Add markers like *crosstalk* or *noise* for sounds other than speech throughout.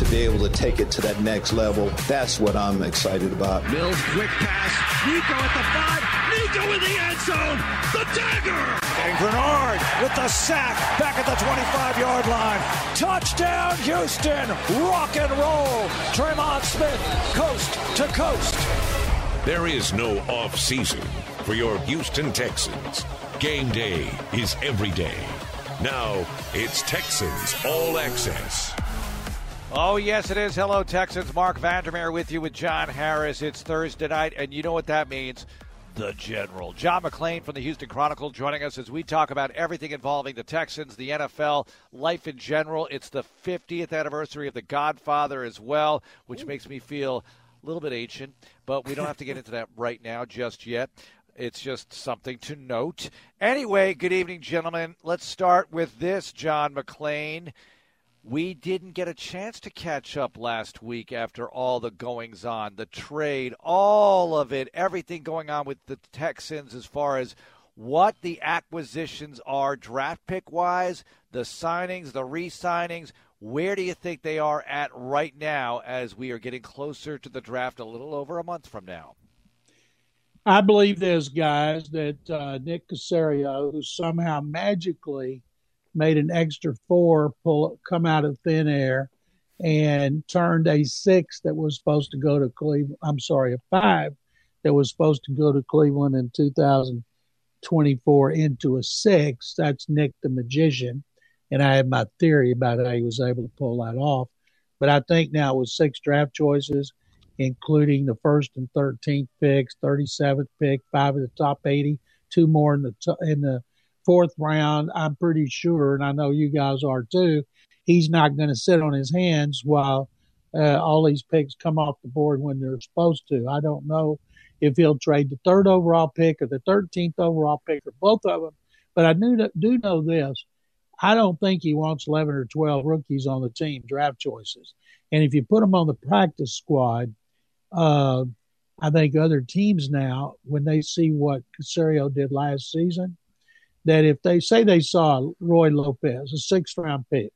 to be able to take it to that next level. That's what I'm excited about. Mills, quick pass. Nico at the five. Nico in the end zone. The dagger. And Greenard with the sack back at the 25 yard line. Touchdown, Houston. Rock and roll. Tremon Smith, coast to coast. There is no off season for your Houston Texans. Game day is every day. Now it's Texans All Access. Oh, yes, it is. Hello, Texans. Mark Vandermeer with you with John Harris. It's Thursday night, and you know what that means. The General. John McClain from the Houston Chronicle joining us as we talk about everything involving the Texans, the NFL, life in general. It's the 50th anniversary of The Godfather as well, which makes me feel a little bit ancient, but we don't have to get into that *laughs* right now just yet. It's just something to note. Anyway, good evening, gentlemen. Let's start with this, John McClain. We didn't get a chance to catch up last week after all the goings on, the trade, all of it, everything going on with the Texans as far as what the acquisitions are draft pick wise, the signings, the re signings. Where do you think they are at right now as we are getting closer to the draft a little over a month from now? I believe there's guys that uh, Nick Caserio, who somehow magically made an extra four pull come out of thin air and turned a six that was supposed to go to Cleveland. I'm sorry, a five that was supposed to go to Cleveland in 2024 into a six. That's Nick the magician. And I have my theory about how he was able to pull that off. But I think now with six draft choices, including the first and 13th picks, 37th pick, five of the top 80, two more in the t- in the fourth round. I'm pretty sure, and I know you guys are too. He's not going to sit on his hands while uh, all these picks come off the board when they're supposed to. I don't know if he'll trade the third overall pick or the 13th overall pick or both of them, but I do, do know this. I don't think he wants 11 or 12 rookies on the team, draft choices. And if you put them on the practice squad, uh, I think other teams now, when they see what Caserio did last season, that if they say they saw Roy Lopez, a sixth round pick,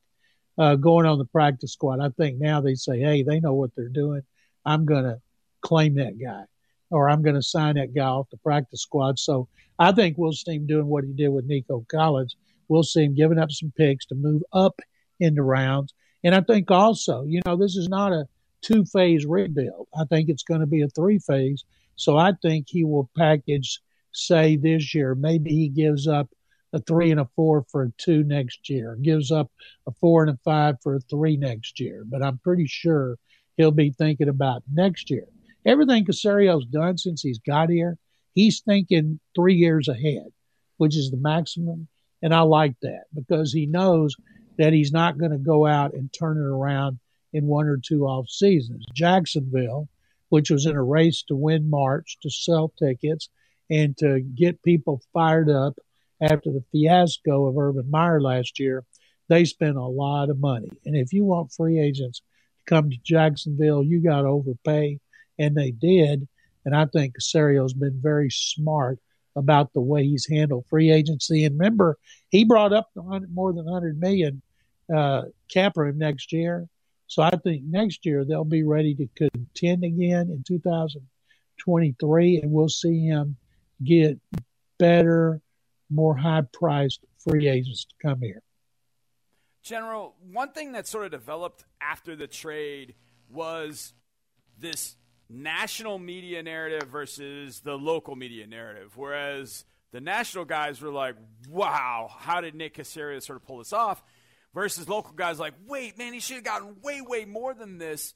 uh, going on the practice squad, I think now they say, hey, they know what they're doing. I'm going to claim that guy or I'm going to sign that guy off the practice squad. So I think we'll see him doing what he did with Nico Collins. We'll see him giving up some picks to move up in the rounds. And I think also, you know, this is not a two phase rebuild. I think it's going to be a three phase. So I think he will package, say, this year. Maybe he gives up a three and a four for a two next year, gives up a four and a five for a three next year. But I'm pretty sure he'll be thinking about next year. Everything Caserio's done since he's got here, he's thinking three years ahead, which is the maximum. And I like that because he knows that he's not going to go out and turn it around in one or two off seasons. Jacksonville, which was in a race to win March, to sell tickets, and to get people fired up after the fiasco of Urban Meyer last year, they spent a lot of money. And if you want free agents to come to Jacksonville, you got to overpay, and they did. And I think Caserio's been very smart about the way he's handled free agency. And remember, he brought up more than 100 million uh, cap room next year. So I think next year they'll be ready to contend again in 2023, and we'll see him get better, more high priced free agents to come here. General, one thing that sort of developed after the trade was this national media narrative versus the local media narrative. Whereas the national guys were like, wow, how did Nick Caserio sort of pull this off? versus local guys like, wait, man, he should have gotten way, way more than this.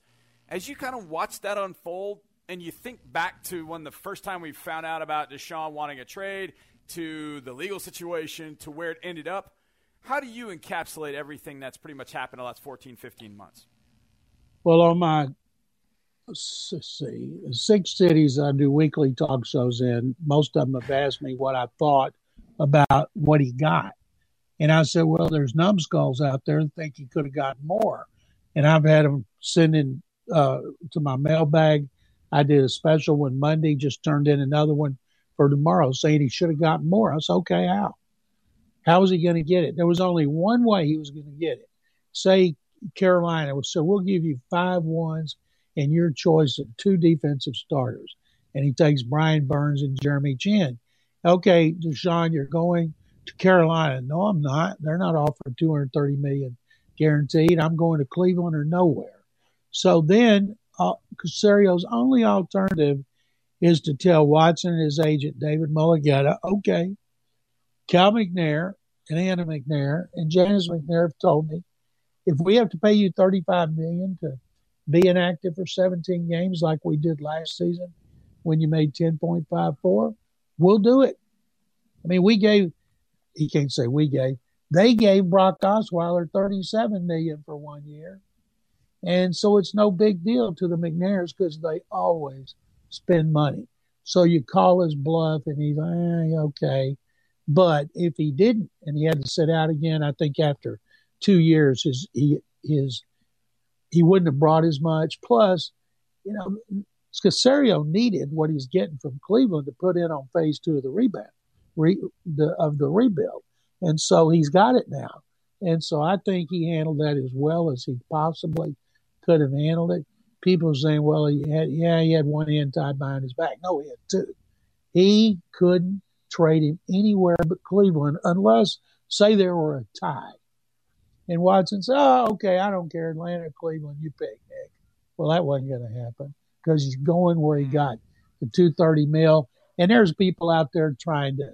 As you kind of watch that unfold and you think back to when the first time we found out about Deshaun wanting a trade to the legal situation to where it ended up, how do you encapsulate everything that's pretty much happened in the last 14, 15 months? Well, on my see, six cities I do weekly talk shows in, most of them have asked me what I thought about what he got. And I said, well, there's numbskulls out there that think he could have gotten more. And I've had them sending uh, to my mailbag. I did a special one Monday, just turned in another one for tomorrow saying he should have gotten more. I said, okay, how? How was he going to get it? There was only one way he was going to get it. Say Carolina so we'll give you five ones and your choice of two defensive starters. And he takes Brian Burns and Jeremy Chinn. Okay, Deshaun, you're going to Carolina. No, I'm not. They're not offering 230 million guaranteed. I'm going to Cleveland or nowhere. So then Caserio's only alternative is to tell Watson and his agent, David Mulugheta, okay, Cal McNair and Hannah McNair and Janice McNair have told me if we have to pay you 35 million to be inactive for 17 games like we did last season when you made 10.54, we'll do it. I mean, we gave, he can't say we gave, they gave Brock Osweiler 37 million for one year. And so it's no big deal to the McNairs because they always spend money. So you call his bluff and he's eh, okay. But if he didn't and he had to sit out again, I think after two years, his, he, his, he wouldn't have brought as much. Plus, you know, Caserio needed what he's getting from Cleveland to put in on phase two of the rebound re, the, of the rebuild. And so he's got it now. And so I think he handled that as well as he possibly could have handled it. People are saying, well, he had, yeah, he had one hand tied behind his back. No, he had two. He couldn't trade him anywhere but Cleveland unless, say, there were a tie. And Watson said, oh, okay, I don't care. Atlanta, Cleveland, you pick, Nick. Well, that wasn't going to happen because he's going where he hmm. got the 230 mil. And there's people out there trying to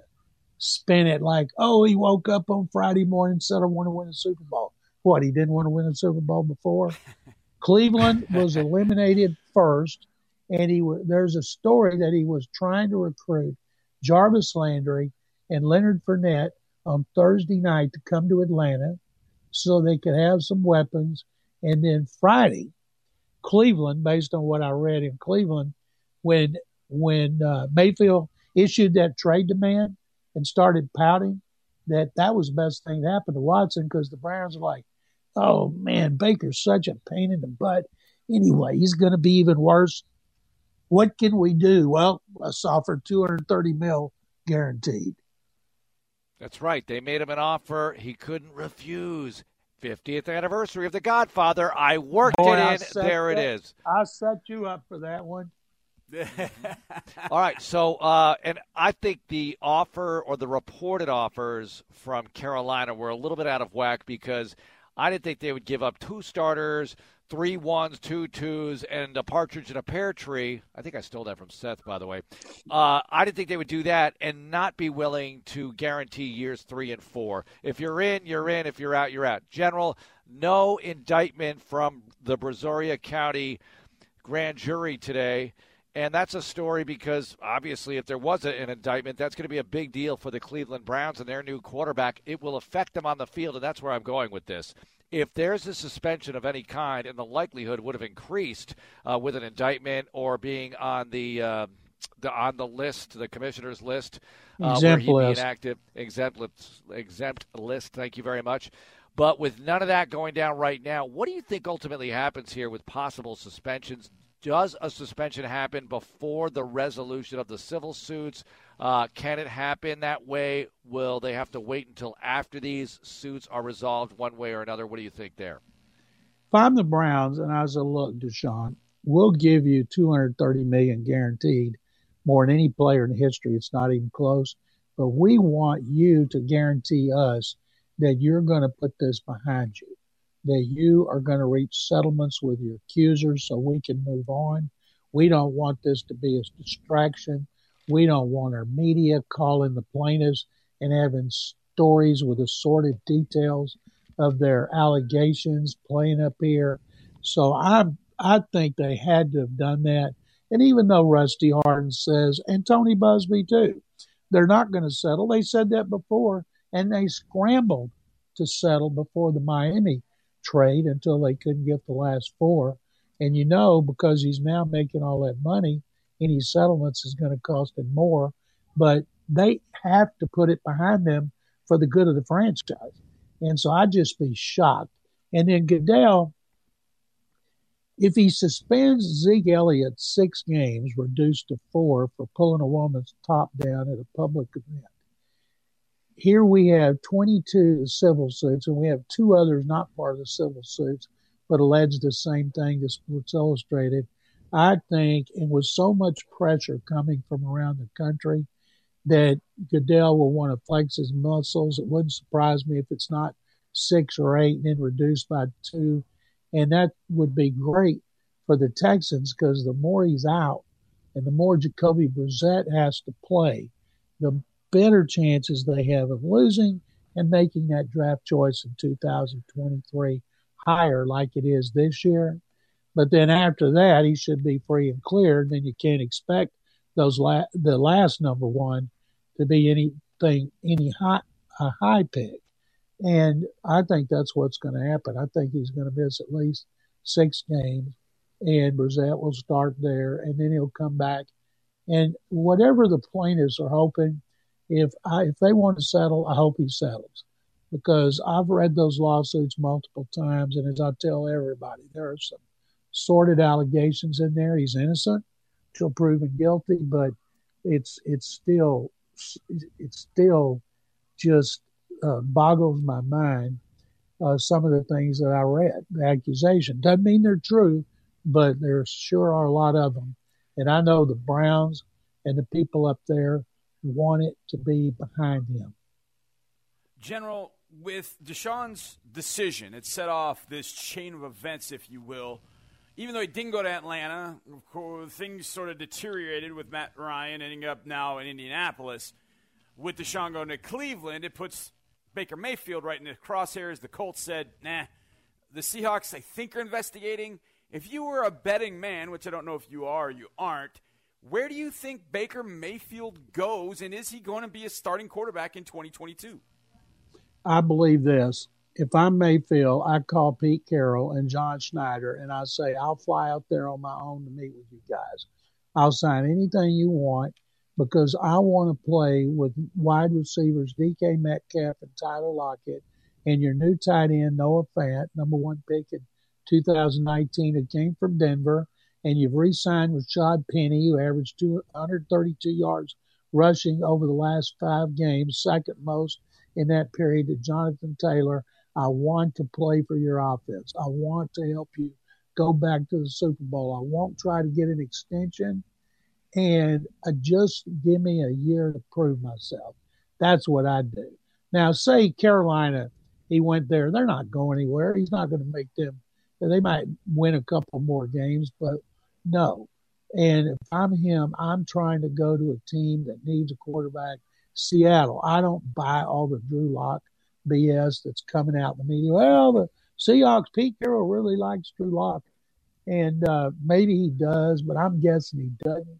spin it like, oh, he woke up on Friday morning and said, I want to win a Super Bowl. What, he didn't want to win a Super Bowl before? *laughs* Cleveland *laughs* was eliminated first, and he there's a story that he was trying to recruit Jarvis Landry and Leonard Fournette on Thursday night to come to Atlanta so they could have some weapons. And then Friday, Cleveland, based on what I read in Cleveland, when when uh, Mayfield issued that trade demand and started pouting, that that was the best thing that happened to Watson because the Browns were like, oh man, Baker's such a pain in the butt. Anyway, he's going to be even worse. What can we do? Well, let's offer 230 mil guaranteed. That's right. They made him an offer he couldn't refuse. 50th anniversary of The Godfather. I worked Boy, it in. There that, it is. I set you up for that one. *laughs* All right. So, uh, and I think the offer or the reported offers from Carolina were a little bit out of whack because – I didn't think they would give up two starters, three ones, two twos, and a partridge in a pear tree. I think I stole that from Seth, by the way. Uh, I didn't think they would do that and not be willing to guarantee years three and four. If you're in, you're in. If you're out, you're out. General, no indictment from the Brazoria County grand jury today. And that's a story because obviously, if there was an indictment, that's going to be a big deal for the Cleveland Browns and their new quarterback. It will affect them on the field, and that's where I'm going with this. If there's a suspension of any kind, and the likelihood would have increased uh, with an indictment or being on the, uh, the on the list, the commissioner's list, uh, exempt where he'd list. be inactive, exempt exempt list. Thank you very much. But with none of that going down right now, what do you think ultimately happens here with possible suspensions? Does a suspension happen before the resolution of the civil suits? Uh, can it happen that way? Will they have to wait until after these suits are resolved one way or another? What do you think there? If I'm the Browns and I said, look, Deshaun, we'll give you 230 million guaranteed, more than any player in history. It's not even close. But we want you to guarantee us that you're going to put this behind you that you are going to reach settlements with your accusers so we can move on. We don't want this to be a distraction. We don't want our media calling the plaintiffs and having stories with assorted details of their allegations playing up here. So I I think they had to have done that. And even though Rusty Hardin says, and Tony Buzbee too, they're not going to settle. They said that before, and they scrambled to settle before the Miami trade until they couldn't get the last four. And you know, because he's now making all that money, any settlements is going to cost him more. But they have to put it behind them for the good of the franchise. And so I'd just be shocked. And then Goodell, if he suspends Zeke Elliott six games, reduced to four for pulling a woman's top down at a public event, here we have 22 civil suits, and we have two others not part of the civil suits but alleged the same thing Sports Illustrated. I think, and with so much pressure coming from around the country, that Goodell will want to flex his muscles. It wouldn't surprise me if it's not six or eight and then reduced by two. And that would be great for the Texans because the more he's out and the more Jacoby Brissett has to play, the better chances they have of losing and making that draft choice in 2023 higher like it is this year. But then after that, he should be free and clear. And then you can't expect those la- the last number one to be anything any high a high pick. And I think that's what's going to happen. I think he's going to miss at least six games, and Brissett will start there, and then he'll come back. And whatever the plaintiffs are hoping, if I, if they want to settle, I hope he settles, because I've read those lawsuits multiple times, and as I tell everybody, there are some sordid allegations in there. He's innocent till proven guilty, but it's it's still it still just uh, boggles my mind. Uh, some of the things that I read, the accusation doesn't mean they're true, but there sure are a lot of them. And I know the Browns and the people up there want it to be behind him. General, with Deshaun's decision, it set off this chain of events, if you will. Even though he didn't go to Atlanta, of course, things sort of deteriorated with Matt Ryan ending up now in Indianapolis with Deshaun going to Cleveland, it puts Baker Mayfield right in the crosshairs. The Colts said, nah. The Seahawks, I think, are investigating. If you were a betting man, which I don't know if you are or you aren't, where do you think Baker Mayfield goes, and is he going to be a starting quarterback in 2022? I believe this. If I'm Mayfield, I call Pete Carroll and John Schneider, and I say, I'll fly out there on my own to meet with you guys. I'll sign anything you want because I want to play with wide receivers DK Metcalf and Tyler Lockett and your new tight end Noah Fant, number one pick in 2019, who came from Denver, and you've re-signed Rashaad Penny, who averaged 232 yards rushing over the last five games, second most in that period to Jonathan Taylor. I want to play for your offense. I want to help you go back to the Super Bowl. I won't try to get an extension and just give me a year to prove myself. That's what I do. Now, say Carolina, he went there. They're not going anywhere. He's not going to make them. They might win a couple more games, but no. And if I'm him, I'm trying to go to a team that needs a quarterback. Seattle. I don't buy all the Drew Lock BS that's coming out in the media. Well, the Seahawks, Pete Carroll really likes Drew Lock, and uh, maybe he does, but I'm guessing he doesn't.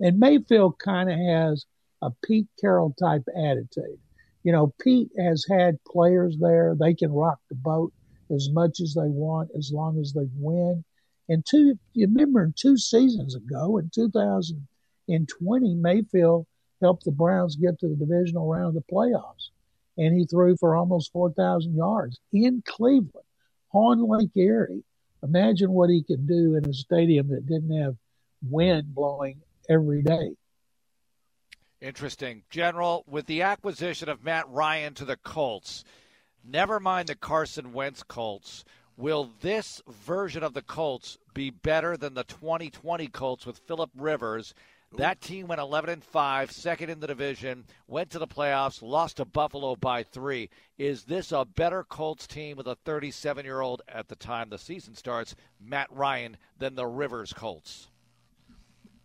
And Mayfield kind of has a Pete Carroll type attitude. You know, Pete has had players there. They can rock the boat as much as they want as long as they win. And two, you remember two seasons ago in 2020, Mayfield helped the Browns get to the divisional round of the playoffs. And he threw for almost 4,000 yards in Cleveland on Lake Erie. Imagine what he could do in a stadium that didn't have wind blowing every day. Interesting. General, with the acquisition of Matt Ryan to the Colts, never mind the Carson Wentz Colts, will this version of the Colts be better than the 2020 Colts with Philip Rivers? That team went 11 and 5, second in the division, went to the playoffs, lost to Buffalo by 3. Is this a better Colts team with a 37-year-old at the time the season starts, Matt Ryan, than the Rivers Colts?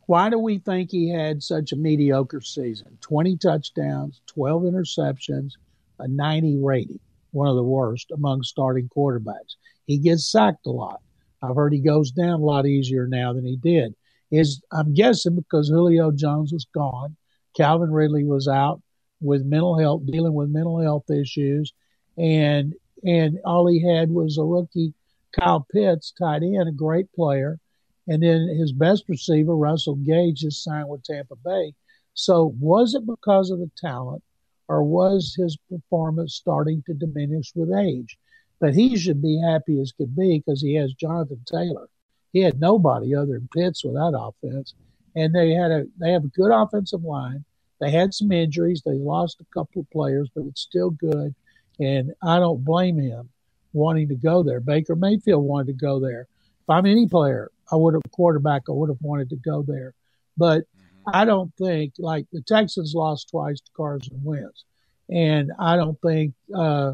Why do we think he had such a mediocre season? 20 touchdowns, 12 interceptions, a 90 rating, one of the worst among starting quarterbacks. He gets sacked a lot. I've heard he goes down a lot easier now than he did. Is I'm guessing because Julio Jones was gone, Calvin Ridley was out with mental health, dealing with mental health issues, and and all he had was a rookie, Kyle Pitts, tight end, a great player, and then his best receiver, Russell Gage, just signed with Tampa Bay. So was it because of the talent or was his performance starting to diminish with age? But he should be happy as could be because he has Jonathan Taylor. He had nobody other than Pitts with that offense. And they had a they have a good offensive line. They had some injuries. They lost a couple of players, but it's still good. And I don't blame him wanting to go there. Baker Mayfield wanted to go there. If I'm any player, I would have quarterback. I would have wanted to go there, but mm-hmm. I don't think like the Texans lost twice to Carson Wentz, and I don't think uh,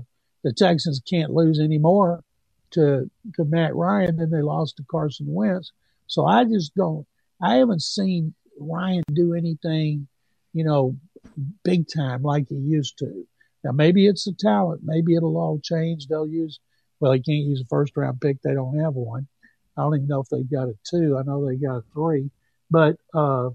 the Texans can't lose any more to to Matt Ryan than they lost to Carson Wentz. So I just don't. I haven't seen Ryan do anything, you know, big time like he used to. Now maybe it's the talent. Maybe it'll all change. They'll use. Well, he can't use a first round pick. They don't have one. I don't even know if they've got a two. I know they got a three, but uh,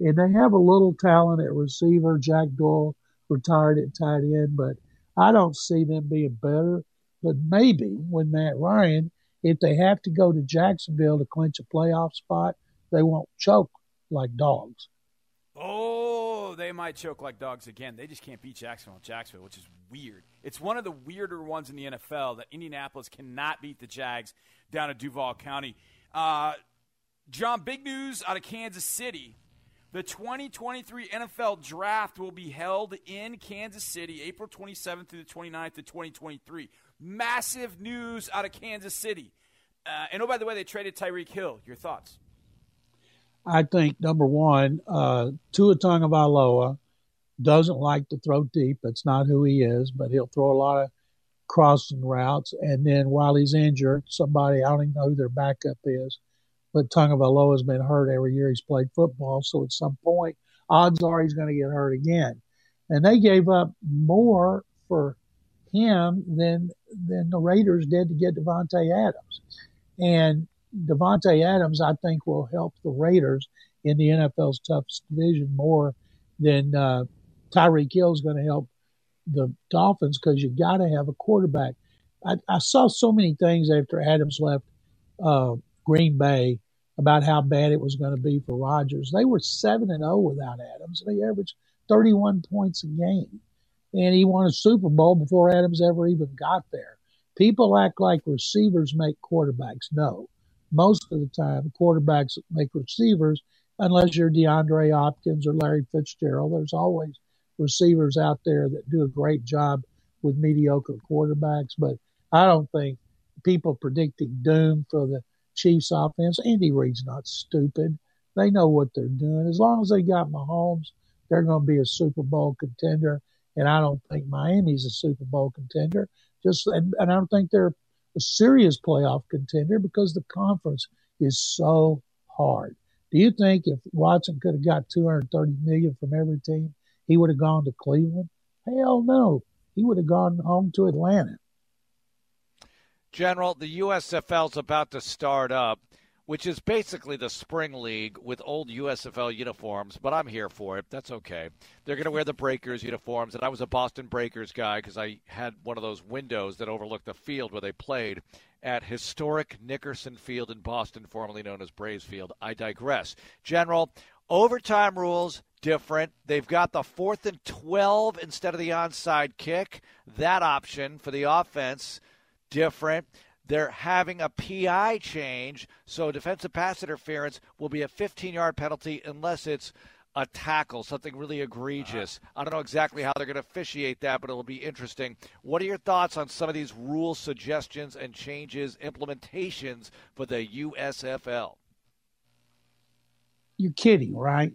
and they have a little talent at receiver. Jack Doyle retired at tight end, but I don't see them being better. But maybe when Matt Ryan, if they have to go to Jacksonville to clinch a playoff spot, they won't choke like dogs. Oh, they might choke like dogs again. They just can't beat Jacksonville Jacksonville, which is weird. It's one of the weirder ones in the NFL that Indianapolis cannot beat the Jags down at Duval County. Uh, John, big news out of Kansas City. The 2023 NFL Draft will be held in Kansas City April 27th through the 29th of 2023. Massive news out of Kansas City. Uh, and oh, by the way, they traded Tyreek Hill. Your thoughts? I think number one, uh, Tua Tagovailoa doesn't like to throw deep. That's not who he is, but he'll throw a lot of crossing routes. And then while he's injured, somebody I don't even know who their backup is, but Tagovailoa has been hurt every year he's played football. So at some point, odds are he's going to get hurt again. And they gave up more for him than than the Raiders did to get Davante Adams. And Davante Adams, I think, will help the Raiders in the NFL's toughest division more than uh, Tyreek Hill is going to help the Dolphins because you got to have a quarterback. I, I, saw so many things after Adams left uh, Green Bay about how bad it was going to be for Rodgers. They were seven and zero oh without Adams. They averaged thirty one points a game, and he won a Super Bowl before Adams ever even got there. People act like receivers make quarterbacks. No, most of the time, quarterbacks make receivers unless you're DeAndre Hopkins or Larry Fitzgerald. There's always receivers out there that do a great job with mediocre quarterbacks, but I don't think people predicting doom for the Chiefs offense. Andy Reid's not stupid. They know what they're doing. As long as they got Mahomes, they're going to be a Super Bowl contender. And I don't think Miami's a Super Bowl contender. Just and, and I don't think they're a serious playoff contender because the conference is so hard. Do you think if Watson could have got 230 million from every team, he would have gone to Cleveland? Hell no. He would have gone home to Atlanta. General, the USFL is about to start up, which is basically the spring league with old USFL uniforms, but I'm here for it. That's okay. They're going to wear the Breakers uniforms, and I was a Boston Breakers guy because I had one of those windows that overlooked the field where they played at historic Nickerson Field in Boston, formerly known as Braves Field. I digress. General, overtime rules different. They've got the fourth and 12 instead of the onside kick. That option for the offense different. They're having a PI change, so defensive pass interference will be a 15 yard penalty unless it's a tackle, something really egregious. Uh-huh. I don't know exactly how they're going to officiate that, but it'll be interesting. What are your thoughts on some of these rule suggestions and changes, implementations for the USFL? You're kidding, right?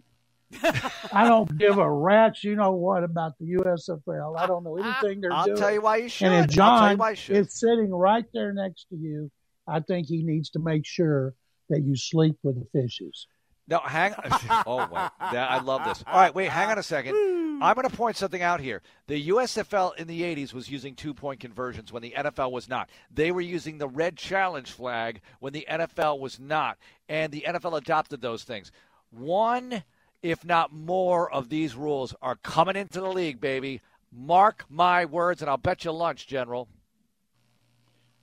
I don't give a rat's you know what about the USFL. I don't know anything they're I'll doing. I'll tell you why you should. And if John is sitting right there next to you, I think he needs to make sure that you sleep with the fishes. No, hang. On. *laughs* Oh, wow. I love this. All right, wait, hang on a second. I'm going to point something out here. The USFL in the 80s was using two point conversions when the NFL was not. They were using the red challenge flag when the NFL was not. And the NFL adopted those things. One if not more, of these rules are coming into the league, baby. Mark my words, and I'll bet you lunch, General.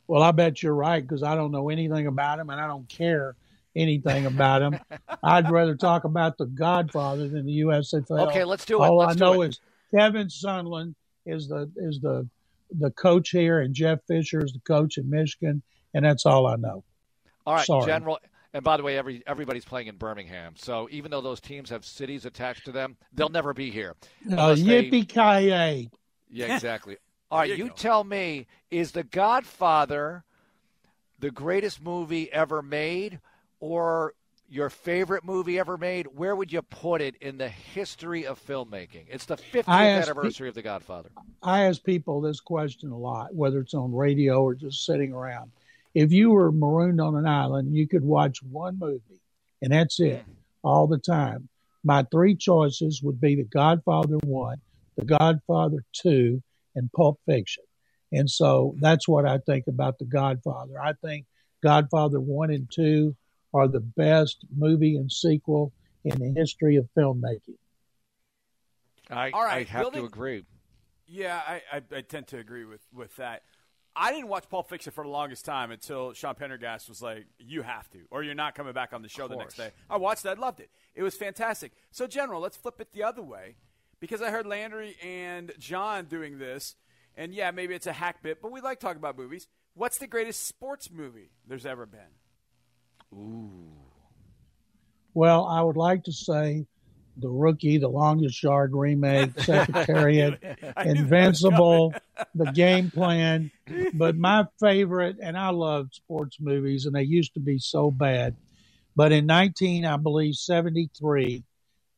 Well, I bet you're right because I don't know anything about him, and I don't care anything about him. *laughs* I'd rather talk about the Godfather than the USFL. Okay, let's do it. All let's I know it. is Kevin Sumlin is the is the the coach here, and Jeff Fisher is the coach in Michigan, and that's all I know. All right, Sorry. General. And by the way, every everybody's playing in Birmingham, so even though those teams have cities attached to them, they'll never be here. Uh, yippee ki Yeah, exactly. All right, you, you tell me, is The Godfather the greatest movie ever made or your favorite movie ever made? Where would you put it in the history of filmmaking? It's the 50th anniversary pe- of The Godfather. I ask people this question a lot, whether it's on radio or just sitting around. If you were marooned on an island, you could watch one movie, and that's it all the time. My three choices would be The Godfather 1, The Godfather 2, and Pulp Fiction. And so that's what I think about The Godfather. I think Godfather 1 and 2 are the best movie and sequel in the history of filmmaking. I, All right, I have building, to agree. Yeah, I, I, I, tend to agree with, with that. I didn't watch Pulp Fiction for the longest time until Sean Pendergast was like, "You have to, or you're not coming back on the show the next day." I watched that, I loved it. It was fantastic. So, General, let's flip it the other way, because I heard Landry and John doing this, and yeah, maybe it's a hack bit, but we like talking about movies. What's the greatest sports movie there's ever been? Ooh. Well, I would like to say the rookie, the longest yard remake, *laughs* Secretariat, Invincible, the game plan. But my favorite, and I love sports movies, and they used to be so bad. But in 19, I believe 73,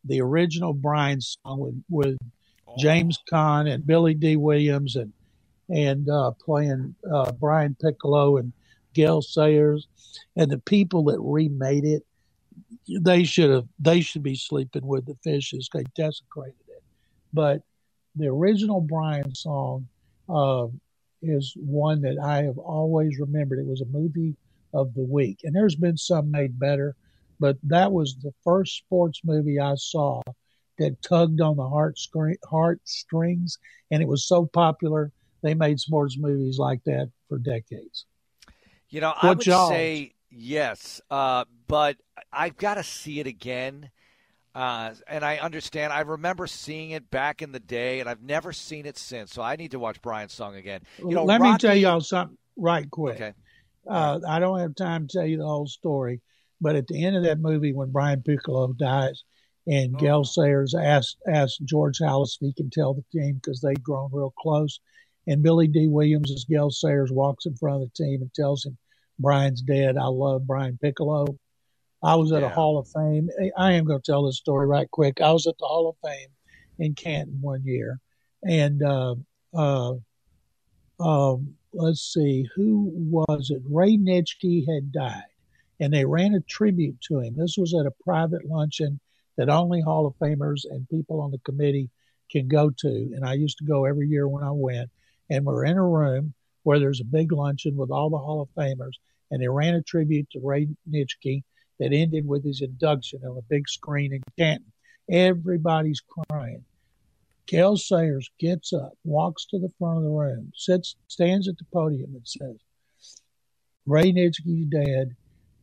the original Brian song with, with oh. James Caan and Billy Dee Williams and and uh, playing uh, Brian Piccolo and Gale Sayers, and the people that remade it, they should have they should be sleeping with the fishes. They desecrated it, but the original Brian song uh, is one that I have always remembered. It was a movie of the week, and there's been some made better, but that was the first sports movie I saw that tugged on the heart screen, heart strings, and it was so popular they made sports movies like that for decades. You know, I would say yes, uh, but I've got to see it again. Uh, and I understand. I remember seeing it back in the day, and I've never seen it since. So I need to watch Brian's song again. You know, let Rocky... me tell y'all something right quick. Okay. Uh, I don't have time to tell you the whole story, but at the end of that movie, when Brian Piccolo dies, and oh. Gale Sayers asked asked George Halas if he can tell the team because they'd grown real close, and Billy Dee Williams, as Gale Sayers, walks in front of the team and tells him, Brian's dead. I love Brian Piccolo. I was at yeah. a Hall of Fame. I am going to tell this story right quick. I was at the Hall of Fame in Canton one year, and uh, uh, um, let's see, who was it? Ray Nitschke had died, and they ran a tribute to him. This was at a private luncheon that only Hall of Famers and people on the committee can go to. And I used to go every year when I went and we're in a room where there's a big luncheon with all the Hall of Famers, and they ran a tribute to Ray Nitschke that ended with his induction on a big screen in Canton. Everybody's crying. Gale Sayers gets up, walks to the front of the room, sits, stands at the podium, and says, "Ray Nitschke's dead,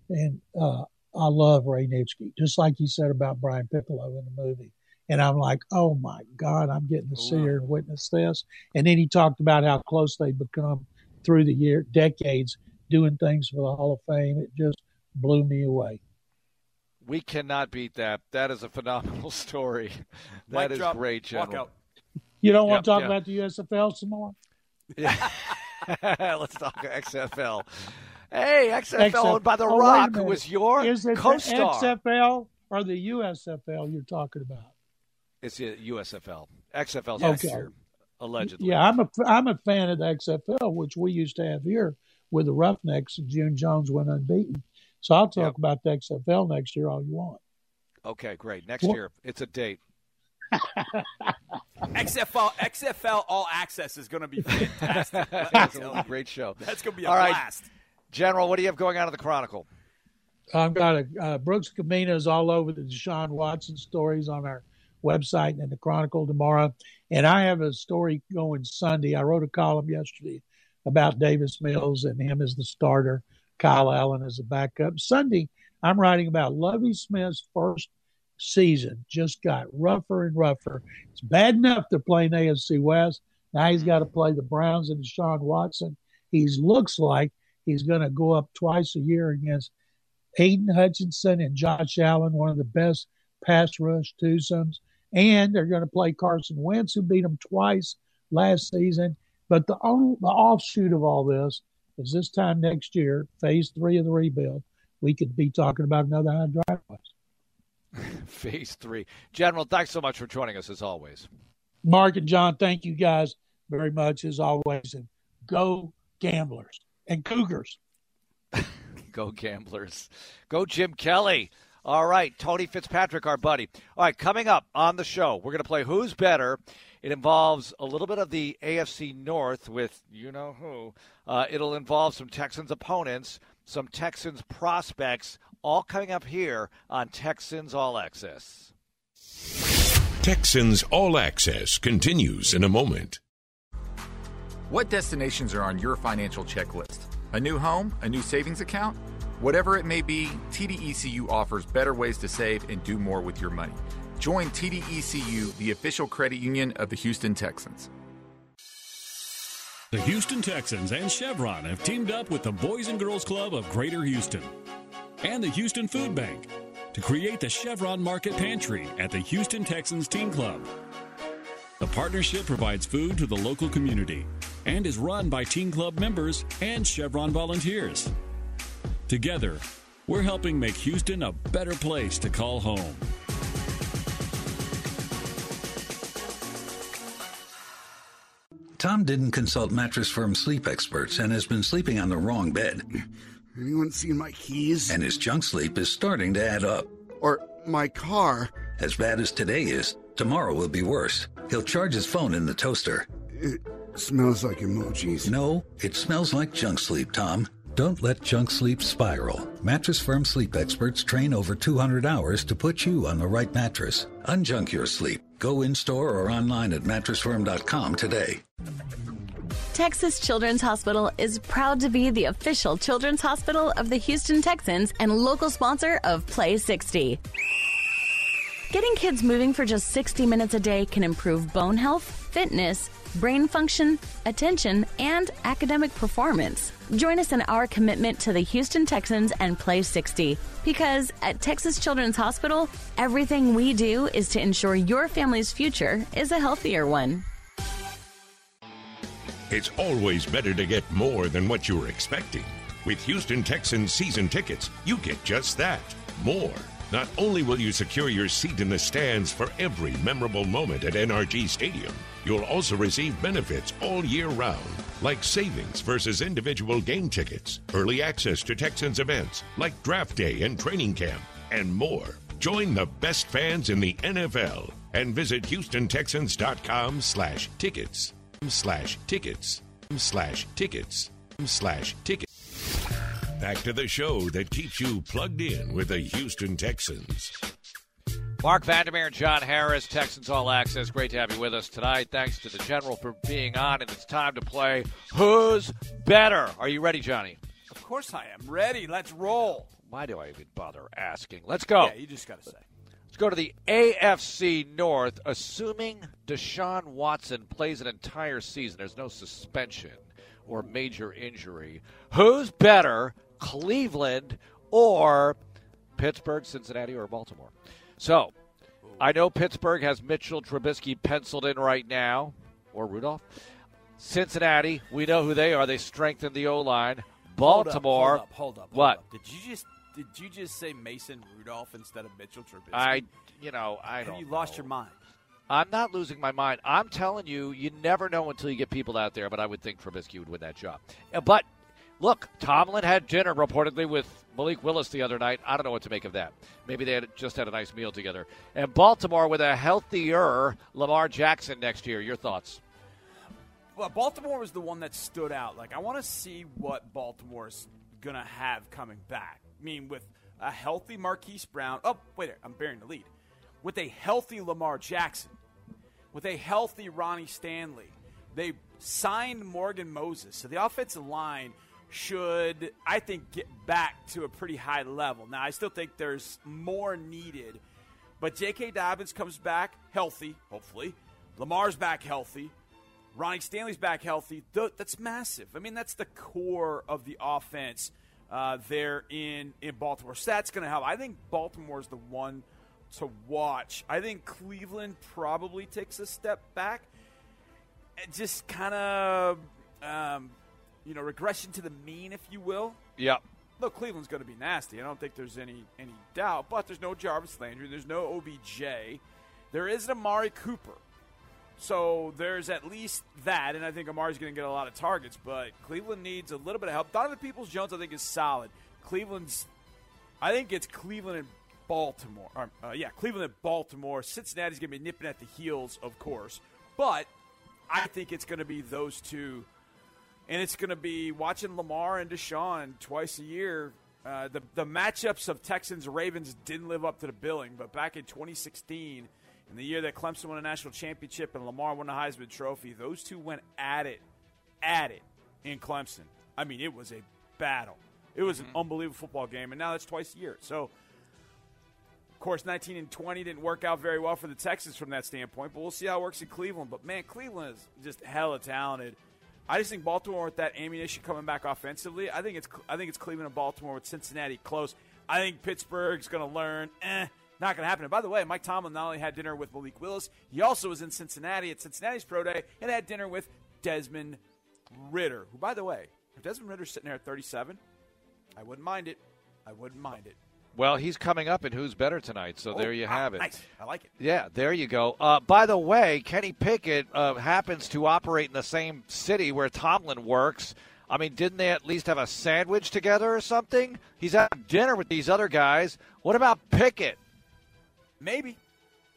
and uh, I love Ray Nitschke, just like he said about Brian Piccolo in the movie." And I'm like, oh my God, I'm getting to see her and witness this. And then he talked about how close they've become through the year, decades, doing things for the Hall of Fame. It just blew me away. We cannot beat that. That is a phenomenal *laughs* story. That Mike is drop, great, General. You don't want to talk about the USFL some more? Yeah. *laughs* Let's talk XFL. Hey, XFL, XFL. by The oh, Rock, who was your is it co-star. The XFL or the USFL you're talking about? It's the USFL. XFL okay. Year, allegedly. Yeah, I'm a I'm a fan of the XFL, which we used to have here with the Roughnecks, and June Jones went unbeaten. So I'll talk yep. about the XFL next year all you want. Okay, great. Next well, year, it's a date. *laughs* XFL XFL All Access is going to be fantastic. *laughs* That's a great show. That's going to be a All blast. Right. General, what do you have going on at the Chronicle? I've got a uh, Brooks Caminas all over the Deshaun Watson stories on our website and the Chronicle tomorrow. And I have a story going Sunday. I wrote a column yesterday about Davis Mills and him as the starter, Kyle Allen as a backup. Sunday, I'm writing about Lovie Smith's first season. Just got rougher and rougher. It's bad enough they're playing AFC West. Now he's got to play the Browns and Deshaun Watson. He looks like he's going to go up twice a year against Aidan Hutchinson and Josh Allen, one of the best pass rush twosomes and they're going to play Carson Wentz, who beat them twice last season. But the, only, the offshoot of all this is this time next year, phase three of the rebuild, we could be talking about another 100 driveways. *laughs* phase three. General, thanks so much for joining us as always. Mark and John, thank you guys very much as always. And go gamblers and cougars. *laughs* go gamblers. Go Jim Kelly. All right, Tony Fitzpatrick, our buddy. All right, coming up on the show, we're going to play Who's Better. It involves a little bit of the AFC North with you know who. Uh, it'll involve some Texans opponents, some Texans prospects, all coming up here on Texans All Access. Texans All Access continues in a moment. What destinations are on your financial checklist? A new home? A new savings account? Whatever it may be, TDECU offers better ways to save and do more with your money. Join TDECU, the official credit union of the Houston Texans. The Houston Texans and Chevron have teamed up with the Boys and Girls Club of Greater Houston and the Houston Food Bank to create the Chevron Market Pantry at the Houston Texans Team Club. The partnership provides food to the local community and is run by Team Club members and Chevron volunteers. Together, we're helping make Houston a better place to call home. Tom didn't consult Mattress Firm sleep experts and has been sleeping on the wrong bed. Anyone seen my keys? And his junk sleep is starting to add up. Or my car. As bad as today is, tomorrow will be worse. He'll charge his phone in the toaster. It smells like emojis. No, it smells like junk sleep, Tom. Don't let junk sleep spiral. Mattress Firm sleep experts train over 200 hours to put you on the right mattress. Unjunk your sleep. Go in store or online at mattressfirm.com today. Texas Children's Hospital is proud to be the official children's hospital of the Houston Texans and local sponsor of Play 60. Getting kids moving for just 60 minutes a day can improve bone health, fitness, brain function, attention, and academic performance. Join us in our commitment to the Houston Texans and Play 60 because at Texas Children's Hospital, everything we do is to ensure your family's future is a healthier one. It's always better to get more than what you were expecting. With Houston Texans season tickets, you get just that more. Not only will you secure your seat in the stands for every memorable moment at NRG Stadium, you'll also receive benefits all year round, like savings versus individual game tickets, early access to Texans events like draft day and training camp, and more. Join the best fans in the NFL and visit HoustonTexans.com slash tickets slash tickets slash tickets slash tickets. Back to the show that keeps you plugged in with the Houston Texans. Mark Vandermeer and John Harris, Texans All Access. Great to have you with us tonight. Thanks to the General for being on, and it's time to play Who's Better? Are you ready, Johnny? Of course I am. Ready. Let's roll. Why do I even bother asking? Let's go. Yeah, you just got to say. Let's go to the AFC North. Assuming Deshaun Watson plays an entire season, there's no suspension or major injury. Who's better, Cleveland or Pittsburgh, Cincinnati, or Baltimore? So, I know Pittsburgh has Mitchell Trubisky penciled in right now, or Rudolph. Cincinnati, we know who they are. They strengthened the O line. Baltimore, hold up, hold up, hold up, what? Did you just did you just say Mason Rudolph instead of Mitchell Trubisky? I, you know, I Have don't. you lost know. your mind? I'm not losing my mind. I'm telling you, you never know until you get people out there. But I would think Trubisky would win that job. Uh, But look, Tomlin had dinner reportedly with Malik Willis the other night. I don't know what to make of that. Maybe they had just had a nice meal together. And Baltimore with a healthier Lamar Jackson next year. Your thoughts? Well, Baltimore was the one that stood out. Like, I want to see what Baltimore's going to have coming back. I mean, with a healthy Marquise Brown. Oh, wait, I'm bearing the lead. With a healthy Lamar Jackson, with a healthy Ronnie Stanley, they signed Morgan Moses. So the offensive line should, I think, get back to a pretty high level. Now, I still think there's more needed, but J.K. Dobbins comes back healthy, hopefully. Lamar's back healthy. Ronnie Stanley's back healthy. That's massive. I mean, that's the core of the offense uh, there in, in Baltimore. So that's going to help. I think Baltimore's the one to watch. I think Cleveland probably takes a step back. And just kind of, um, you know, regression to the mean, if you will. Yep. Look, Cleveland's going to be nasty. I don't think there's any any doubt. But there's no Jarvis Landry. There's no OBJ. There is an Amari Cooper. So there's at least that, and I think Amari's going to get a lot of targets. But Cleveland needs a little bit of help. Donovan Peoples Jones, I think, is solid. Cleveland's, I think it's Cleveland and Baltimore. Or, uh, yeah, Cleveland and Baltimore. Cincinnati's going to be nipping at the heels, of course. But I think it's going to be those two and it's going to be watching Lamar and Deshaun twice a year. Uh, the the matchups of Texans Ravens didn't live up to the billing, but back in 2016, in the year that Clemson won a national championship and Lamar won the Heisman Trophy, those two went at it, at it in Clemson. I mean, it was a battle. It was an unbelievable football game, and now that's twice a year. So, of course, 19 and 20 didn't work out very well for the Texans from that standpoint, but we'll see how it works in Cleveland. But man, Cleveland is just hella talented. I just think Baltimore with that ammunition coming back offensively. I think it's I think it's Cleveland and Baltimore with Cincinnati close. I think Pittsburgh's going to learn. Eh, not going to happen. And by the way, Mike Tomlin not only had dinner with Malik Willis, he also was in Cincinnati at Cincinnati's pro day and had dinner with Desmond Ridder. Who, by the way, if Desmond Ridder's sitting there at 37, I wouldn't mind it. I wouldn't mind it. Well, he's coming up in Who's Better tonight, so Oh, there you wow, have it. Nice. I like it. Yeah, there you go. Uh, by the way, Kenny Pickett uh, happens to operate in the same city where Tomlin works. I mean, didn't they at least have a sandwich together or something? He's having dinner with these other guys. What about Pickett? Maybe,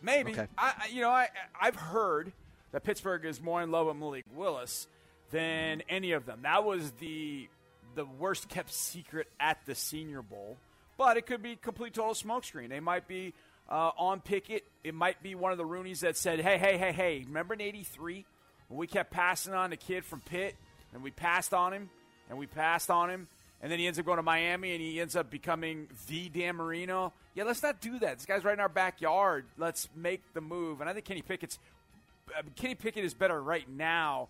maybe. Okay. I- you know, I I've heard that Pittsburgh is more in love with Malik Willis than any of them. That was the the worst kept secret at the Senior Bowl, but it could be complete total smokescreen. They might be uh, on Pickett. It might be one of the Rooneys that said, "Hey, hey, hey, hey! Remember in '83 when we kept passing on the kid from Pitt, and we passed on him, and we passed on him." And then he ends up going to Miami and he ends up becoming the Dan Marino. Yeah, let's not do that. This guy's right in our backyard. Let's make the move. And I think Kenny Pickett's Kenny Pickett is better right now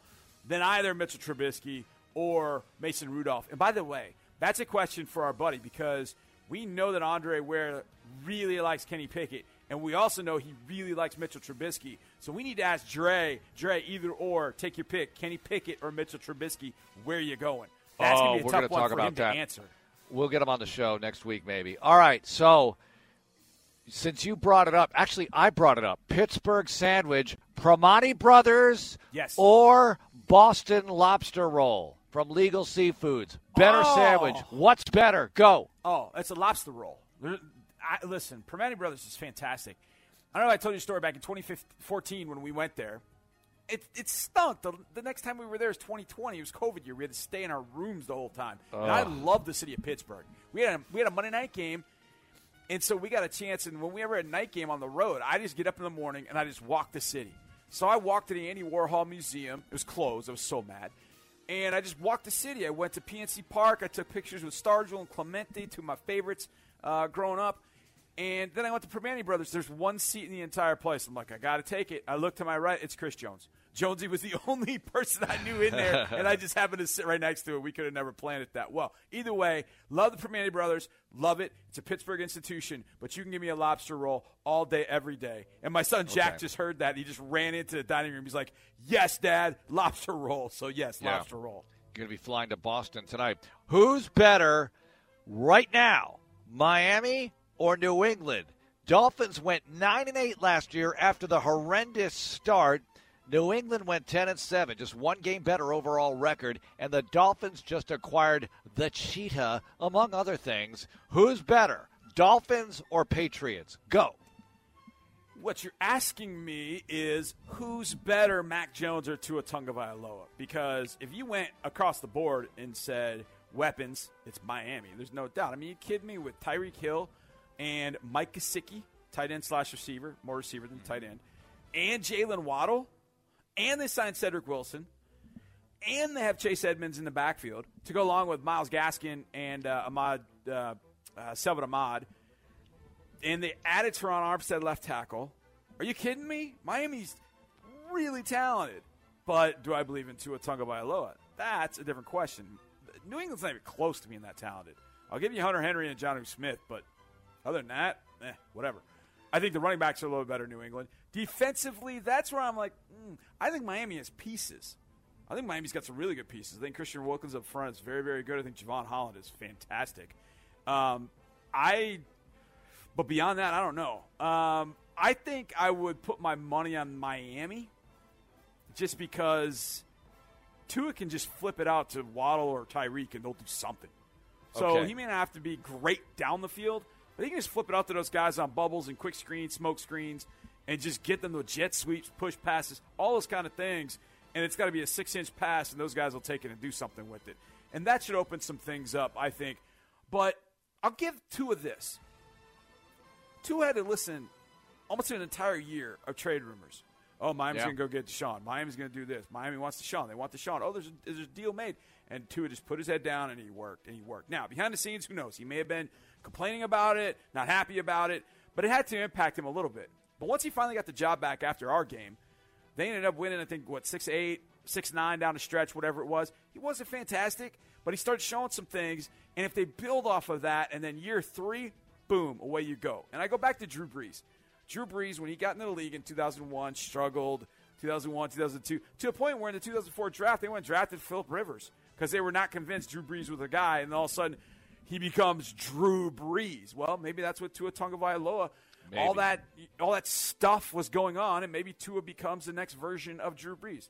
than either Mitchell Trubisky or Mason Rudolph. And by the way, that's a question for our buddy because we know that Andre Ware really likes Kenny Pickett, and we also know he really likes Mitchell Trubisky. So we need to ask Dre, Dre, either or, take your pick, Kenny Pickett or Mitchell Trubisky. Where are you going? That's oh, gonna be a tough one for him that. to answer. We'll get him on the show next week, maybe. All right. So, since you brought it up, actually, I brought it up. Pittsburgh sandwich, Primanti Brothers, Yes. or Boston lobster roll from Legal Seafoods. Better Oh. sandwich. What's better? Go. Oh, it's a lobster roll. I, listen, Primanti Brothers is fantastic. I don't know if I told you a story back in 2014 when we went there. It, it stunk. The, the next time we were there was 2020. It was COVID year. We had to stay in our rooms the whole time. And I love the city of Pittsburgh. We had a, we had a Monday night game, and so we got a chance. And when we ever had a night game on the road, I just get up in the morning and I just walk the city. So I walked to the Andy Warhol Museum. It was closed. I was so mad. And I just walked the city. I went to PNC Park. I took pictures with Stargell and Clemente, two of my favorites uh, growing up. And then I went to Primanti Brothers. There's one seat in the entire place. I'm like, I got to take it. I look to my right. It's Chris Jones. Jonesy was the *laughs* only person I knew in there, and I just happened to sit right next to it. We could have never planned it that well. Either way, love the Primanti Brothers. Love it. It's a Pittsburgh institution, but you can give me a lobster roll all day, every day. And my son Jack Okay. just heard that. He just ran into the dining room. He's like, Yes, Dad, lobster roll. So, yes, Yeah. lobster roll. You're Going to be flying to Boston tonight. Who's better right now, Miami or New England? Dolphins went 9 and 8 last year after the horrendous start. New England went 10 and 7, just one game better overall record, and the Dolphins just acquired the Cheetah among other things. Who's better, Dolphins or Patriots? Go. What you're asking me is who's better, Mac Jones or Tua Tagovailoa? Because if you went across the board and said weapons, it's Miami. There's no doubt. I mean, you kidding me with Tyreek Hill and Mike Gesicki, tight end slash receiver, more receiver than tight end, and Jaylen Waddle, and they signed Cedric Wilson, and they have Chase Edmonds in the backfield to go along with Myles Gaskin and uh, Ahmed uh, uh, Salvon Ahmed and they added Terron Armstead left tackle. Are you kidding me? Miami's really talented, but do I believe in Tua Tagovailoa? That's a different question. New England's not even close to being that talented. I'll give you Hunter Henry and Jonnu Smith, but other than that, eh, whatever. I think the running backs are a little better in New England. Defensively, that's where I'm like, mm, I think Miami has pieces. I think Miami's got some really good pieces. I think Christian Wilkins up front is very, very good. I think Jevon Holland is fantastic. Um, I, but beyond that, I don't know. Um, I think I would put my money on Miami, just because Tua can just flip it out to Waddle or Tyreek and they'll do something. So Okay. he may not have to be great down the field, but he can just flip it out to those guys on bubbles and quick screens, smoke screens, and just get them to jet sweeps, push passes, all those kind of things. And it's got to be a six inch pass, and those guys will take it and do something with it. And that should open some things up, I think. But I'll give two of this. Tua had to listen almost an entire year of trade rumors. Oh, Miami's Yeah. going to go get Deshaun. Miami's going to do this. Miami wants Deshaun. They want Deshaun. Oh, there's a, there's a deal made. And Tua just put his head down and he worked and he worked. Now, behind the scenes, who knows? He may have been complaining about it, not happy about it, but it had to impact him a little bit. But once he finally got the job back after our game, they ended up winning, I think, what, 6 8, 6 9 down the stretch, whatever it was. He wasn't fantastic, but he started showing some things. And if they build off of that, and then year three, boom, away you go. And I go back to Drew Brees. Drew Brees, when he got into the league in 2001, struggled. 2001, 2002, to a point where in the 2004 draft, they went drafted Philip Rivers because they were not convinced Drew Brees was a guy. And all of a sudden, he becomes Drew Brees. Well, maybe that's what Tua Tagovailoa, all that, all that stuff was going on, and maybe Tua becomes the next version of Drew Brees.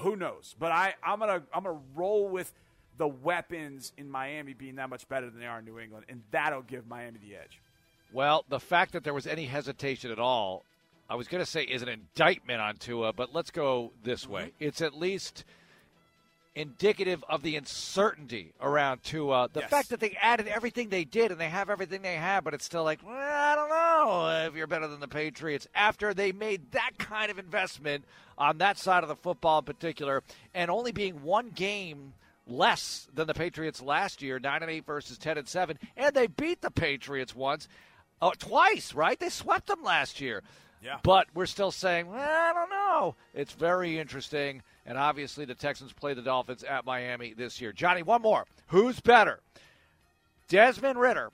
Who knows? But I, I'm gonna, I'm gonna roll with the weapons in Miami being that much better than they are in New England, and that'll give Miami the edge. Well, the fact that there was any hesitation at all, I was going to say is an indictment on Tua, but let's go this way. Mm-hmm. It's at least indicative of the uncertainty around Tua. The Yes. fact that they added everything they did and they have everything they have, but it's still like, well, I don't know if you're better than the Patriots after they made that kind of investment on that side of the football in particular, and only being one game less than the Patriots last year, nine and eight versus ten and seven, and they beat the Patriots once, oh, twice, right? They swept them last year. Yeah. But we're still saying, well, I don't know. It's very interesting, and obviously the Texans play the Dolphins at Miami this year. Johnny, one more. Who's better? Desmond Ridder,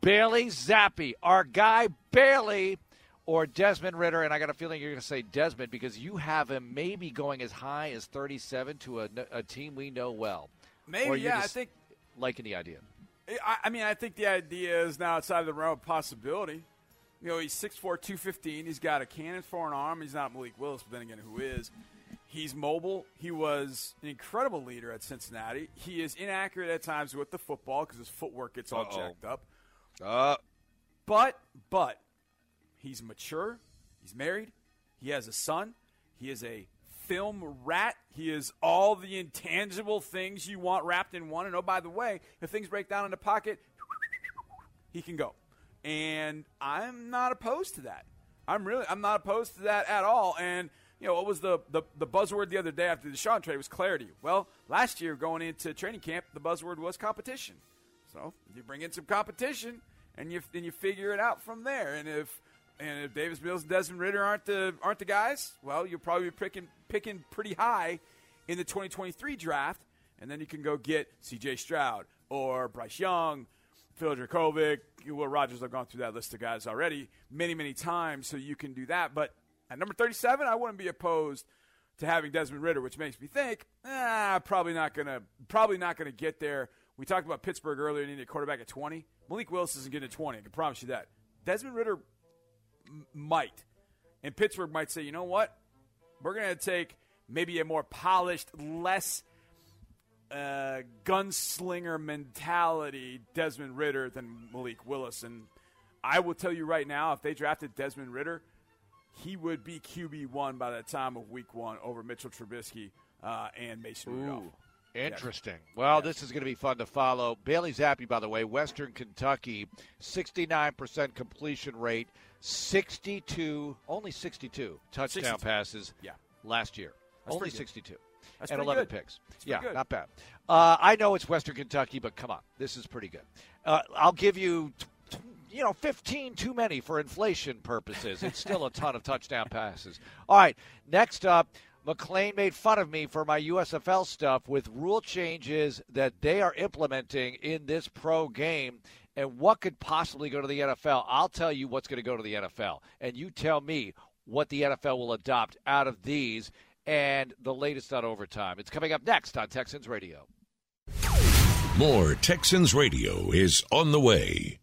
Bailey Zappe, our guy Bailey, or Desmond Ridder? And I got a feeling you're going to say Desmond because you have him maybe going as high as 37 to a, a team we know well. Maybe, yeah. I think liking the idea. I, I mean, I think the idea is now outside of the realm of possibility. You know, he's 6'4", 215. He's got a cannon for an arm. He's not Malik Willis, but then again, who is? He's mobile. He was an incredible leader at Cincinnati. He is inaccurate at times with the football because his footwork gets all Uh-oh. jacked up. Uh, But, but, he's mature. He's married. He has a son. He is a film rat. He is all the intangible things you want wrapped in one. And oh, by the way, if things break down in the pocket, he can go. And I'm not opposed to that. I'm really, I'm not opposed to that at all. And you know, what was the, the, the buzzword the other day after the Deshaun trade was clarity. Well, last year going into training camp, the buzzword was competition. So you bring in some competition, and you and you figure it out from there. And if and if Davis Mills and Desmond Ridder aren't the aren't the guys, well, you'll probably be picking picking pretty high in the 2023 draft, and then you can go get C.J. Stroud or Bryce Young, Phil Jurkovec. Will Rogers. I've gone through that list of guys already many many times, so you can do that. But at number 37, I wouldn't be opposed to having Desmond Ridder, which makes me think, ah, probably not gonna, probably not gonna get there. We talked about Pittsburgh earlier, needing a quarterback at 20. Malik Willis isn't getting to 20. I can promise you that. Desmond Ridder m- might, and Pittsburgh might say, you know what, we're gonna take maybe a more polished, less uh, gunslinger mentality Desmond Ridder than Malik Willis, and I will tell you right now, if they drafted Desmond Ridder, he would be QB one by the time of Week One over Mitchell Trubisky uh, and Mason Rudolph. Interesting. Well, this is going to be fun to follow. Bailey Zappe, by the way, Western Kentucky, 69% completion rate, 62, only 62 touchdown 62. passes Yeah. last year. That's only pretty good. 62. That's and 11 good. picks. That's yeah, good. not bad. Uh, I know it's Western Kentucky, but come on. This is pretty good. Uh, I'll give you, t- t- you know, 15 too many for inflation purposes. It's still a ton of touchdown passes. All right, next up, McLean made fun of me for my USFL stuff with rule changes that they are implementing in this pro game. and what could possibly go to the NFL, I'll tell you what's going to go to the NFL. And you tell me what the NFL will adopt out of these and the latest on overtime. It's coming up next on Texans Radio. More Texans Radio is on the way.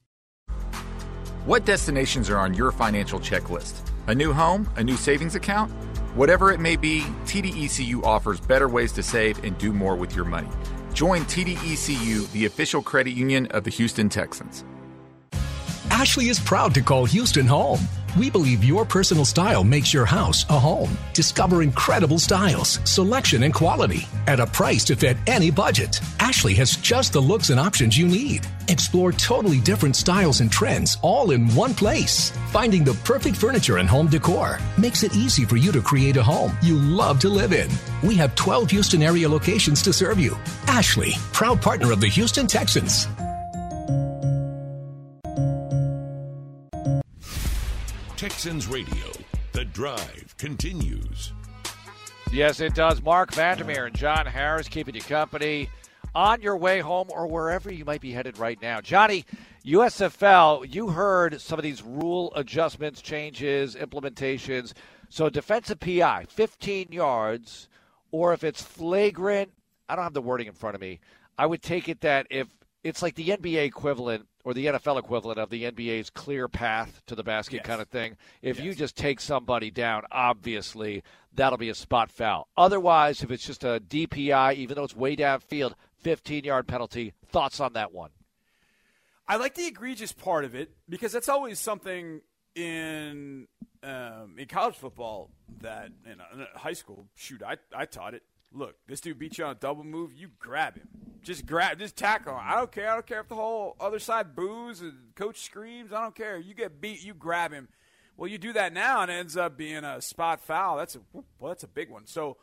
What destinations are on your financial checklist? A new home? A new savings account? Whatever it may be, TDECU offers better ways to save and do more with your money. Join TDECU, the official credit union of the Houston Texans. Ashley is proud to call Houston home. We believe your personal style makes your house a home. Discover incredible styles, selection, and quality at a price to fit any budget. Ashley has just the looks and options you need. Explore totally different styles and trends all in one place. Finding the perfect furniture and home decor makes it easy for you to create a home you love to live in. We have 12 Houston area locations to serve you. Ashley, proud partner of the Houston Texans. Texans Radio. The drive continues. Yes, it does. Marc Vandermeer and John Harris keeping you company on your way home or wherever you might be headed right now. Johnny, USFL, you heard some of these rule adjustments, changes, implementations. So defensive PI, 15 yards, or if it's flagrant, I don't have the wording in front of me. I would take it that if it's like the NBA equivalent or the NFL equivalent of the NBA's clear path to the basket Yes. kind of thing. If you just take somebody down, obviously that'll be a spot foul. Otherwise, if it's just a DPI, even though it's way downfield, 15 yard penalty. Thoughts on that one? I like the egregious part of it because that's always something in um, in college football that in, uh, in high school. Shoot, I I taught it. Look, this dude beat you on a double move. You grab him. Just grab. Just tackle him. I don't care. I don't care if the whole other side boos and coach screams. I don't care. You get beat. You grab him. Well, you do that now and it ends up being a spot foul. That's a well, that's a big one. So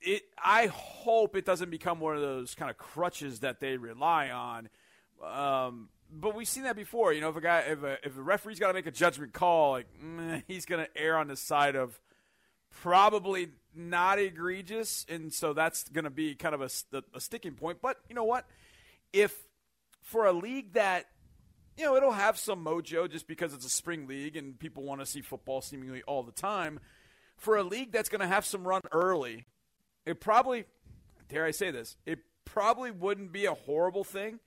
it I hope it doesn't become one of those kind of crutches that they rely on. Um, but we've seen that before. You know, if a guy, if a if a referee's got to make a judgment call, like mm, *laughs* he's going to err on the side of probably not egregious, and so that's going to be kind of a, a sticking point. But you know what? If for a league that you know it'll have some mojo just because it's a spring league and people want to see football seemingly all the time, for a league that's going to have some run early, it probably, dare I say this, it probably wouldn't be a horrible thing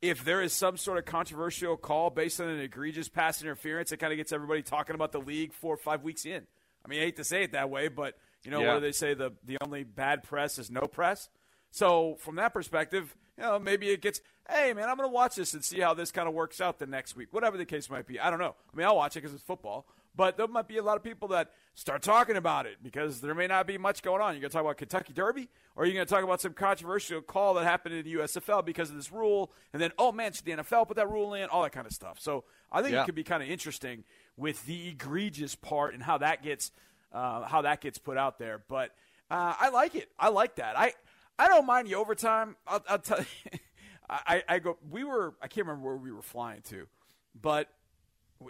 if there is some sort of controversial call based on an egregious pass interference that kind of gets everybody talking about the league four or five weeks in. I mean, I hate to say it that way, but you know Yeah. what do they say? The the only bad press is no press. So from that perspective, you know, maybe it gets, hey man, I'm going to watch this and see how this kind of works out the next week, whatever the case might be. I don't know. I mean, I'll watch it because it's football, but there might be a lot of people that start talking about it because there may not be much going on. You're going to talk about Kentucky Derby, or you're going to talk about some controversial call that happened in the USFL because of this rule, and then oh man, should the NFL put that rule in? All that kind of stuff. So I think Yeah. it could be kind of interesting with the egregious part and how that gets uh, how that gets put out there. But uh, I like it. I like that. I I don't mind the overtime. I'll, I'll tell you. *laughs* I, I go. We were. I can't remember where we were flying to, but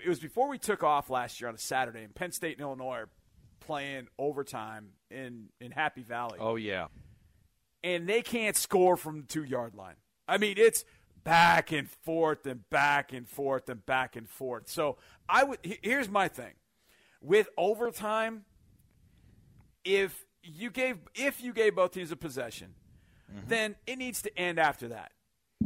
it was before we took off last year on a Saturday, and Penn State and Illinois are playing overtime in in Happy Valley Oh, yeah. and they can't score from the two yard line. I mean, it's back and forth and back and forth and back and forth. So I would. Here's my thing with overtime. If you gave if you gave both teams a possession, mm-hmm. then it needs to end after that.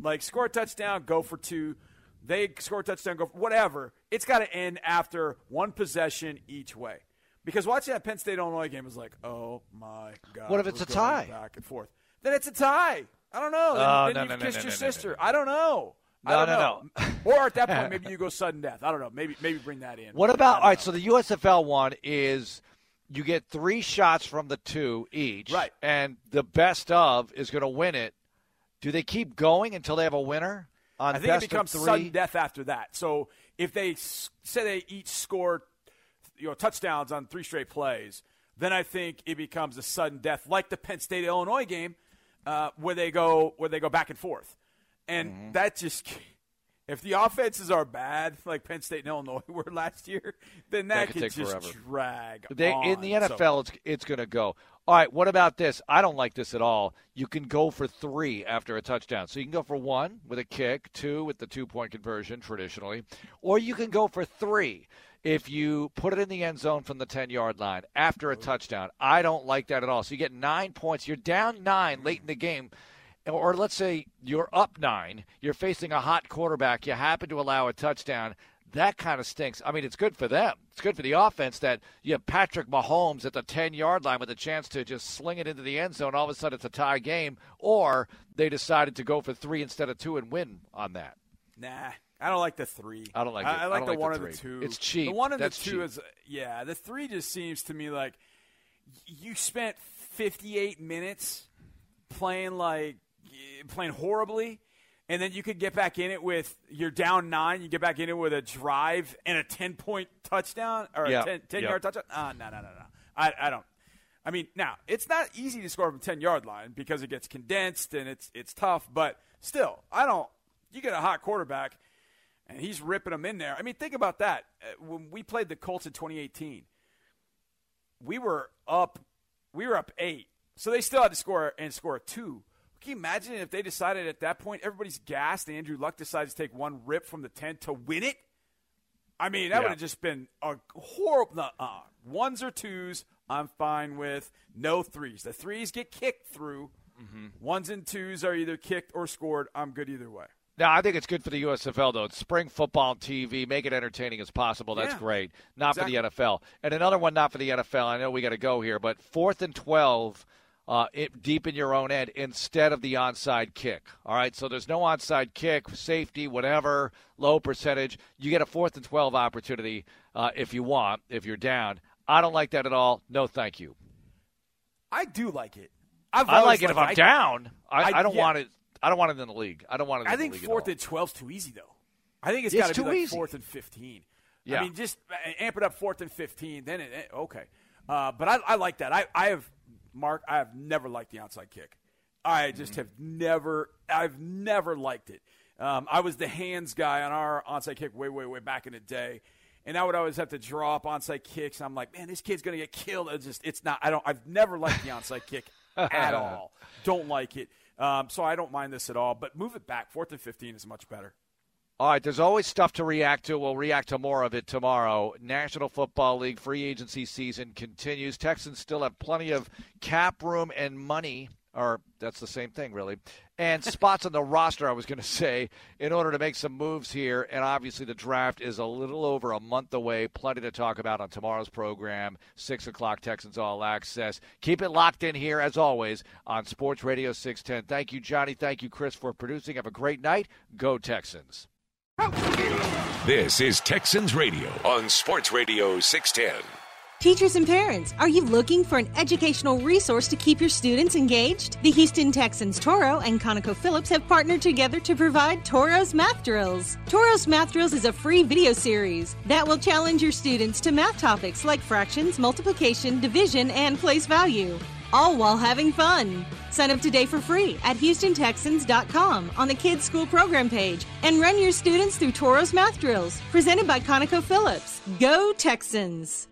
Like score a touchdown, go for two. They score a touchdown, go whatever. It's got to end after one possession each way. Because watching that Penn State Illinois game was like, oh my god. What if it's a tie? Back and forth. Then it's a tie. I don't know. Then, Oh, then no, you've no, no, kissed no, your no, no, sister. I don't know. I No, don't no, know. *laughs* or at that point, *laughs* maybe you go sudden death. I don't know. Maybe maybe bring that in. What about all right? know. So the USFL one is you get three shots from the two each, Right. And the best of is going to win it. Do they keep going until they have a winner on I think it becomes three? sudden death after that. So if they say they each score, you know, touchdowns on three straight plays, then I think it becomes a sudden death, like the Penn State Illinois game, uh, where they go where they go back and forth, and Mm-hmm. that just *laughs* If the offenses are bad, like Penn State and Illinois *laughs* were last year, then that, That could could just forever. drag. They, on. in the So- NFL, it's it's going to go. All right, what about this? I don't like this at all. You can go for three after a touchdown. So you can go for one with a kick, two with the two point conversion traditionally, or you can go for three if you put it in the end zone from the 10 yard line after a touchdown. I don't like that at all. So you get nine points. You're down nine late in the game. Or let's say you're up nine, you're facing a hot quarterback, you happen to allow a touchdown. That kind of stinks. I mean, it's good for them. It's good for the offense that you have Patrick Mahomes at the 10 yard line with a chance to just sling it into the end zone. All of a sudden, it's a tie game. Or they decided to go for three instead of two and win on that. Nah, I don't like the three. I don't like it. I, I like don't the like one the and the two. It's cheap. The one and That's the two cheap. is yeah. The three just seems to me like you spent 58 minutes playing like playing horribly. And then you could get back in it with you're down nine. You get back in it with a drive and a ten point touchdown or Yeah. a 10, 10 Yeah. yard touchdown. Ah, no, no, no, no. I, I don't. I mean, now it's not easy to score from ten yard line because it gets condensed and it's it's tough. But still, I don't. You get a hot quarterback, and he's ripping them in there. I mean, think about that. Uh, When we played the Colts in 2018, we were up. We were up eight, so they still had to score and score two. Can you imagine if they decided at that point everybody's gassed and Andrew Luck decides to take one rip from the ten to win it? I mean, that Yeah. would have just been a horrible. no, Uh, ones or twos, I'm fine with. No threes. The threes get kicked through. Ones and twos are either kicked or scored. I'm good either way. Now, I think it's good for the USFL, though. It's spring football TV. Make it entertaining as possible. That's Yeah. great. Not for the NFL. And another one, not for the NFL. I know we got to go here, but fourth and 12 uh, it, deep in your own end instead of the onside kick. All right, so there's no onside kick, safety, whatever, low percentage. You get a fourth and 12 opportunity uh, if you want, if you're down. I don't like that at all. No, thank you. I do like it. I've I like it if I'm I- down. I, I, I- don't yeah. want it. I don't want it in the league. I don't want it. In I think the league fourth and 12's too easy, though. I think it's It's got to be like easy. fourth and 15. Yeah. I mean, just amp it up fourth and 15. Then it- okay. Uh, but I, I like that. I, I have, Marc, I have never liked the onside kick. I Mm-hmm. just have never, I've never liked it. Um, I was the hands guy on our onside kick way, way, way back in the day. And I would always have to draw up onside kicks. I'm like, man, this kid's going to get killed. It's just, it's not, I don't, I've never liked the onside kick at *laughs* all. Don't like it. Um, so I don't mind this at all. But move it back. Fourth and 15 is much better. All right, there's always stuff to react to. We'll react to more of it tomorrow. National Football League free agency season continues. Texans still have plenty of cap room and money, or that's the same thing, really, and *laughs* spots on the roster, I was going to say, in order to make some moves here. And obviously, the draft is a little over a month away. Plenty to talk about on tomorrow's program, 6 o'clock, Texans All Access. Keep it locked in here, as always, on Sports Radio 610. Thank you, Johnny. Thank you, Chris, for producing. Have a great night. Go, Texans. This is Texans Radio on Sports Radio 610. Teachers and parents, are you looking for an educational resource to keep your students engaged? The Houston Texans Toro and ConocoPhillips have partnered together to provide Toro's Math Drills. Toro's Math Drills is a free video series that will challenge your students to math topics like fractions, multiplication, division, and place value, all while having fun. Sign up today for free at HoustonTexans.com on the Kids School Program page and run your students through Toro's Math Drills, presented by ConocoPhillips. Go Texans!